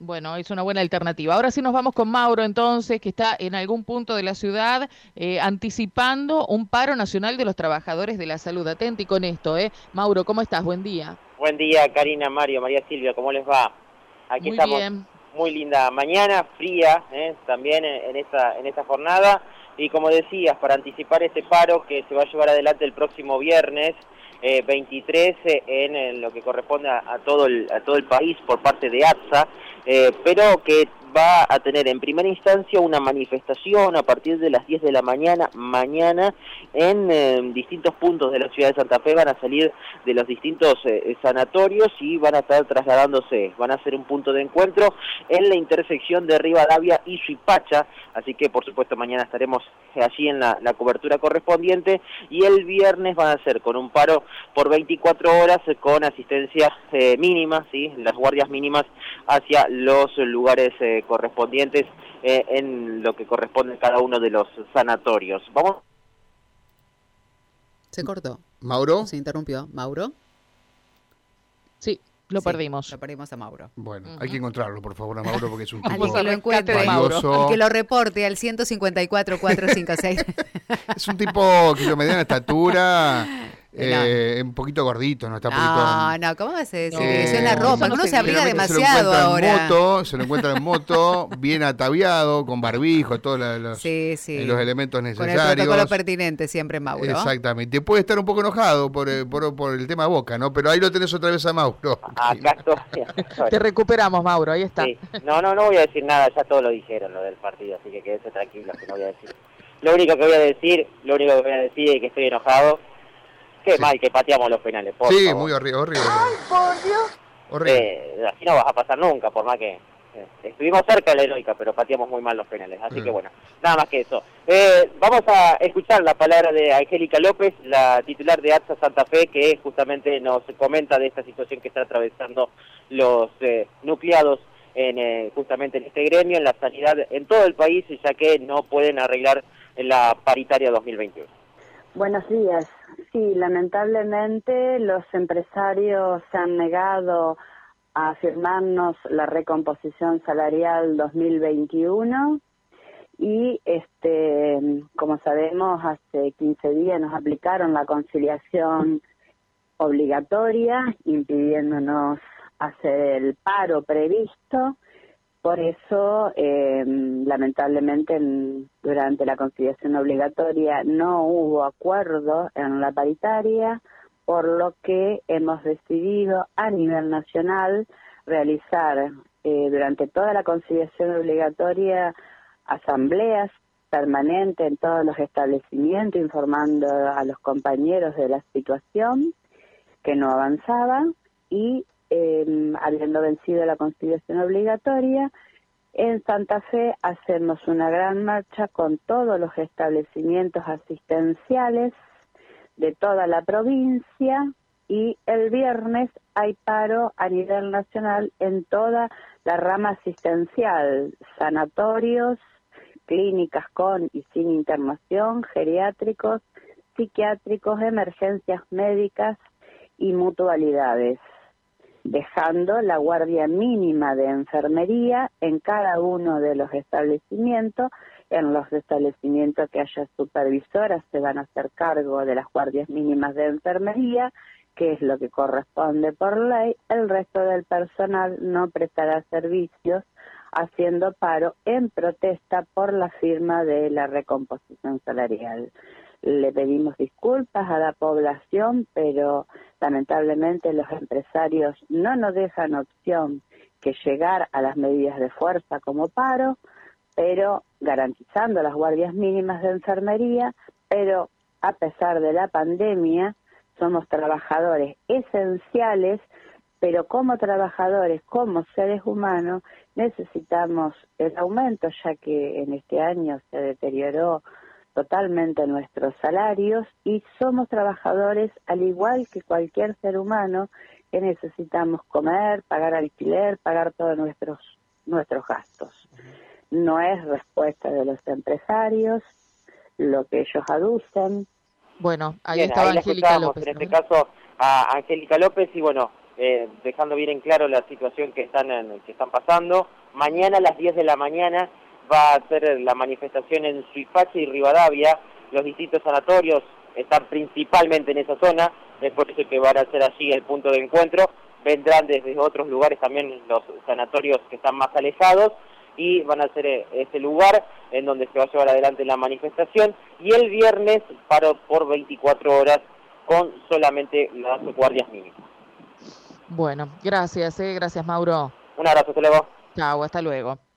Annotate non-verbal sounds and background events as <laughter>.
Bueno, es una buena alternativa. Ahora sí nos vamos con Mauro, entonces, que está en algún punto de la ciudad eh, anticipando un paro nacional de los trabajadores de la salud. Atenti con esto, ¿eh? Mauro, ¿cómo estás? Buen día. Buen día, Karina, Mario, María Silvia, ¿cómo les va? Aquí muy estamos. Bien. Muy linda mañana, fría, ¿eh? también en esta, en esta jornada. Y como decías, para anticipar este paro que se va a llevar adelante el próximo viernes, eh, 23 eh, en, en, lo que corresponde a, todo el, país por parte de ATSA, eh, pero que va a tener en primera instancia una manifestación a partir de las 10 de la mañana, mañana, en eh, distintos puntos de la ciudad de Santa Fe, van a salir de los distintos eh, sanatorios y van a estar trasladándose, van a ser un punto de encuentro en la intersección de Rivadavia y Suipacha, así que por supuesto mañana estaremos allí en la, la cobertura correspondiente. Y el viernes van a ser con un paro por 24 horas con asistencia eh, mínima, ¿sí? las guardias mínimas hacia los lugares eh, correspondientes eh, en lo que corresponde a cada uno de los sanatorios. Vamos. Se cortó. ¿Mauro? Se interrumpió. ¿Mauro? Sí, lo Sí, perdimos. Lo perdimos a Mauro. Bueno, hay que encontrarlo, por favor, a Mauro, porque es un tipo que lo encuentre. valioso. Que lo reporte al 154 456. <laughs> Es un tipo que de mediana estatura, No. <laughs> eh, un poquito gordito, no está un poquito... No, no, ¿cómo vas a decir? No, que eso es la no ropa, uno se abriga demasiado se lo ahora. en moto, se lo encuentra en moto, <laughs> bien ataviado, con barbijo, todos los, Sí, sí. eh, los elementos Con el necesarios. protocolo pertinente siempre, Mauro. Exactamente. Puede estar un poco enojado por, eh, por, por el tema Boca, ¿no? Pero ahí lo tenés otra vez a Mauro. Acá estoy. Te recuperamos, Mauro, ahí está. Sí. No, no, no voy a decir nada, ya todo lo dijeron lo del partido, así que quédense tranquilos que no voy a decir. Lo único que voy a decir, lo único que voy a decir es que estoy enojado. Qué Sí. mal que pateamos los penales, por Sí, favor. muy horrible. Horrible. Horrible. Eh, así no vas a pasar nunca, por más que eh, estuvimos cerca de la heroica, pero pateamos muy mal los penales. Así Mm. que bueno, nada más que eso. Eh, vamos a escuchar la palabra de Angélica López, la titular de ATSA Santa Fe, que justamente nos comenta de esta situación que está atravesando los eh, nucleados en, eh, justamente en este gremio, en la sanidad en todo el país, ya que no pueden arreglar la paritaria 2021. Buenos días. Sí, lamentablemente los empresarios se han negado a firmarnos la recomposición salarial 2021 y este como sabemos hace 15 días nos aplicaron la conciliación obligatoria impidiéndonos hacer el paro previsto por eso, eh, lamentablemente, en- durante la conciliación obligatoria no hubo acuerdo en la paritaria, por lo que hemos decidido a nivel nacional realizar eh, durante toda la conciliación obligatoria asambleas permanentes en todos los establecimientos informando a los compañeros de la situación que no avanzaba y eh, habiendo vencido la conciliación obligatoria, en Santa Fe hacemos una gran marcha con todos los establecimientos asistenciales de toda la provincia y el viernes hay paro a nivel nacional en toda la rama asistencial, sanatorios, clínicas con y sin internación, geriátricos, psiquiátricos, emergencias médicas y mutualidades dejando la guardia mínima de enfermería en cada uno de los establecimientos. En los establecimientos que haya supervisoras se van a hacer cargo de las guardias mínimas de enfermería, que es lo que corresponde por ley. El resto del personal no prestará servicios haciendo paro en protesta por la firma de la recomposición salarial. Le pedimos disculpas a la población, pero lamentablemente los empresarios no nos dejan opción que llegar a las medidas de fuerza como paro, pero garantizando las guardias mínimas de enfermería, pero a pesar de la pandemia somos trabajadores esenciales, pero como trabajadores, como seres humanos, necesitamos el aumento, ya que en este año se deterioró totalmente nuestros salarios y somos trabajadores al igual que cualquier ser humano que necesitamos comer, pagar alquiler, pagar todos nuestros nuestros gastos. No es respuesta de los empresarios lo que ellos aducen. Bueno, ahí Bien, estaba ahí la Angélica escuchábamos, López. En este caso a Angélica López y bueno, eh, dejando bien en claro la situación que están, en- que están pasando. Mañana a las 10 de la mañana va a ser la manifestación en Suipacha y Rivadavia. Los distintos sanatorios están principalmente en esa zona, es por eso que van a ser allí el punto de encuentro. Vendrán desde otros lugares también los sanatorios que están más alejados y van a ser eh, ese lugar en donde se va a llevar adelante la manifestación. Y el viernes paro por 24 horas con solamente las guardias mínimas. Bueno, gracias, eh, gracias Mauro. Un abrazo, hasta luego. Chao, hasta luego.